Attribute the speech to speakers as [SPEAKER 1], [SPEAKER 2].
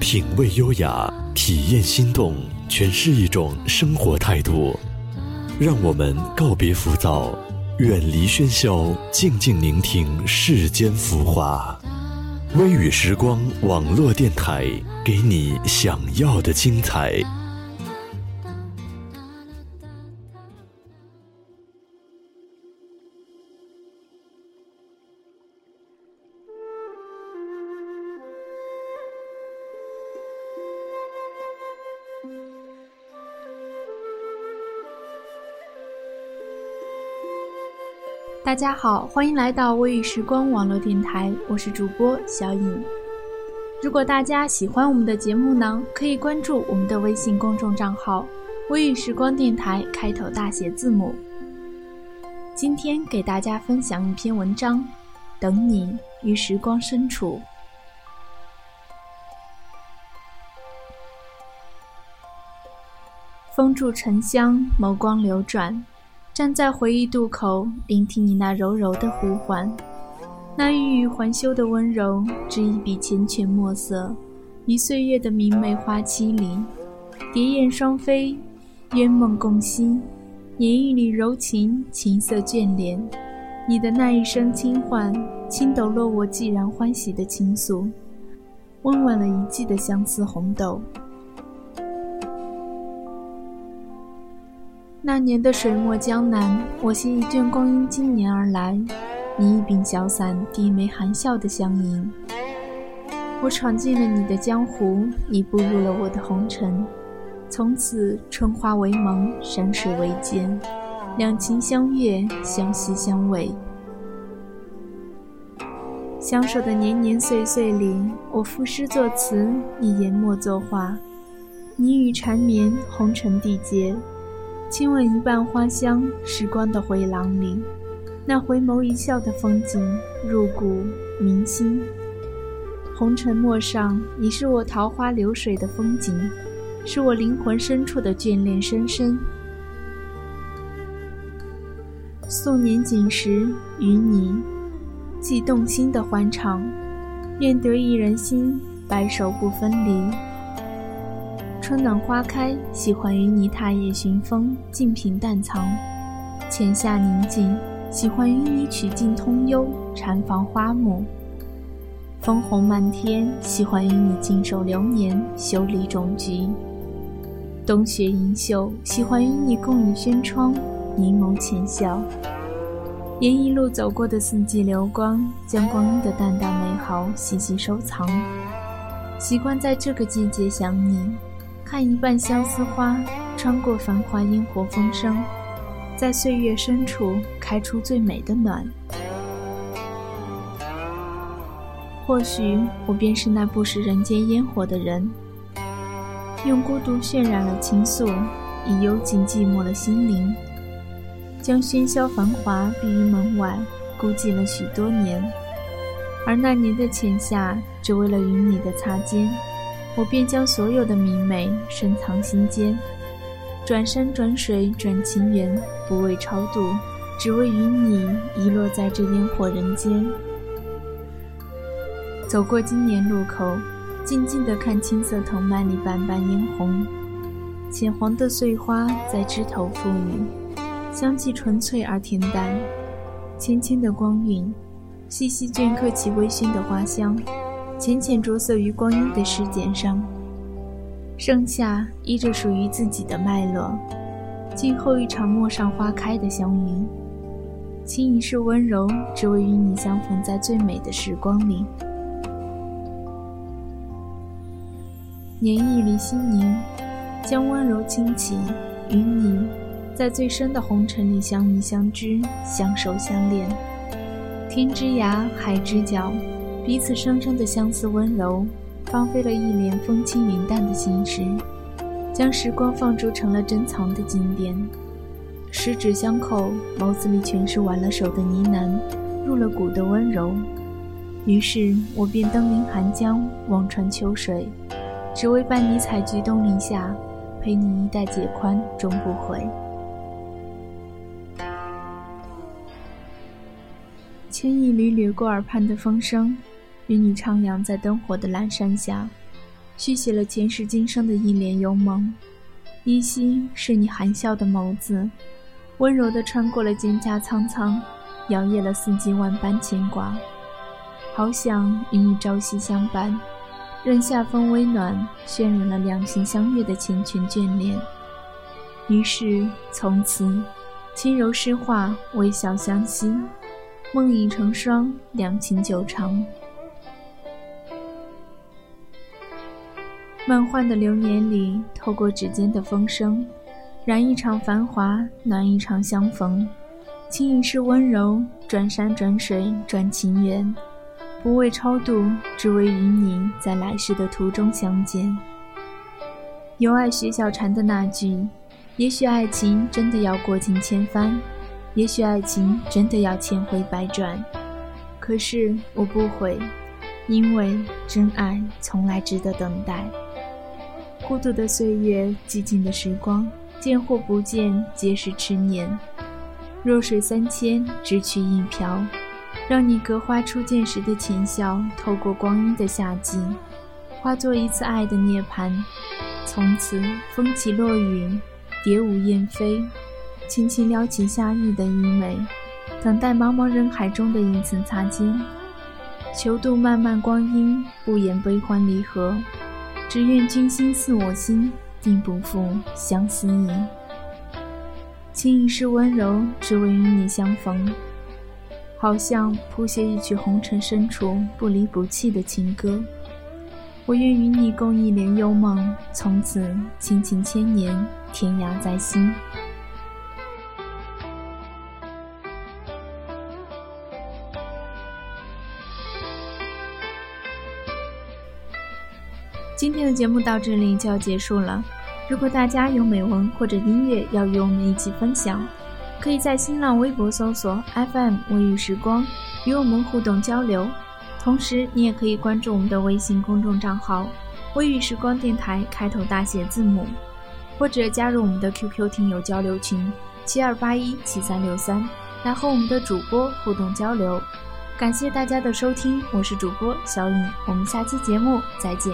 [SPEAKER 1] 品味优雅，体验心动，诠释一种生活态度。让我们告别浮躁，远离喧嚣，静静聆听世间浮华。微雨时光网络电台，给你想要的精彩。
[SPEAKER 2] 大家好，欢迎来到微雨时光网络电台，我是主播小颖。如果大家喜欢我们的节目呢，可以关注我们的微信公众账号“微雨时光电台”，开头大写字母。今天给大家分享一篇文章，《等你于时光深处》。风住沉香，眸光流转。站在回忆渡口，聆听你那柔柔的呼唤，那欲语还休的温柔，只一笔缱绻墨色，于岁月的明媚花期里，蝶燕双飞，鸳梦共栖，年意里柔情，琴瑟眷恋，你的那一声轻唤，轻抖落我寂然欢喜的情愫，温婉了一季的相思红豆。那年的水墨江南，我携一卷光阴经年而来，你一柄小伞，低眉含笑的相迎。我闯进了你的江湖，你步入了我的红尘，从此春花为盟，山水为鉴，两情相悦，相惜相偎。相守的年年岁岁里，我赋诗作词，你研墨作画，你语缠绵，红尘缔结。亲吻一半花香，时光的回廊里，那回眸一笑的风景，入骨铭心。红尘陌上，你是我桃花流水的风景，是我灵魂深处的眷恋深深。素年锦时，与你既动心的欢畅，愿得一人心，白首不分离。春暖花开，喜欢与你踏叶寻风，静品淡藏；浅夏宁静，喜欢与你曲径通幽，禅房花木；枫红漫天，喜欢与你静守流年，修理种菊；冬雪银袖，喜欢与你共倚轩窗，凝眸浅笑。沿一路走过的四季流光，将光阴的淡淡美好细细收藏，习惯在这个季节想你。看一半相思花，穿过繁华烟火风声，在岁月深处开出最美的暖。或许我便是那不食人间烟火的人，用孤独渲染了情愫，以幽静寂寞了心灵，将喧嚣繁华闭于门外，孤寂了许多年。而那年的浅夏，只为了与你的擦肩。我便将所有的明媚深藏心间，转山转水转情缘，不为超度，只为与你遗落在这烟火人间。走过今年路口，静静地看青色藤蔓里斑斑嫣红，浅黄的碎花在枝头覆雨，香气纯粹而恬淡，浅浅的光晕，细细镌刻起微醺的花香。浅浅着色于光阴的诗笺上，盛夏依着属于自己的脉络，静候一场陌上花开的相遇。倾一世温柔，只为与你相逢在最美的时光里。年意里心凝，将温柔倾起，与你在最深的红尘里相遇相知，相守相恋。天之涯，海之角。彼此生生的相思温柔，芳菲了一帘风轻云淡的心事，将时光放逐成了珍藏的经典。十指相扣，眸子里全是挽了手的呢喃，入了骨的温柔。于是我便登临寒江，望穿秋水，只为伴你采菊东篱下，陪你衣带解宽终不悔。千亿缕掠过耳畔的风声，与你徜徉在灯火的阑珊下，续写了前世今生的一帘幽梦。依稀是你含笑的眸子，温柔地穿过了蒹葭苍苍，摇曳了四季万般牵挂。好想与你朝夕相伴，任夏风微暖，渲染了两情相悦的缱绻眷恋。于是从此，轻柔诗画，微笑相惜。梦影成双，两情久长。漫幻的流年里，透过指尖的风声，燃一场繁华，暖一场相逢。倾一世温柔，转山转水转情缘，不为超度，只为与你在来世的途中相见。有爱薛小禅的那句：“也许爱情真的要过尽千帆。”也许爱情真的要千回百转，可是我不悔，因为真爱从来值得等待。孤独的岁月，寂静的时光，见或不见，皆是痴念。弱水三千，只取一瓢，让你隔花初见时的浅笑，透过光阴的夏季，化作一次爱的涅槃。从此风起落雨，蝶舞燕飞。轻轻撩起夏日的衣袂，等待茫茫人海中的一次擦肩。求渡漫漫光阴，不言悲欢离合，只愿君心似我心，定不负相思意。倾一世温柔，只为与你相逢。好像谱写一曲红尘深处不离不弃的情歌。我愿与你共一帘幽梦，从此倾情千年，天涯在心。今天的节目到这里就要结束了。如果大家有美文或者音乐要与我们一起分享，可以在新浪微博搜索 FM 微雨时光与我们互动交流。同时，你也可以关注我们的微信公众账号“微雨时光电台”，开头大写字母，或者加入我们的 QQ 听友交流群七二八一七三六三，来和我们的主播互动交流。感谢大家的收听，我是主播小颖，我们下期节目再见。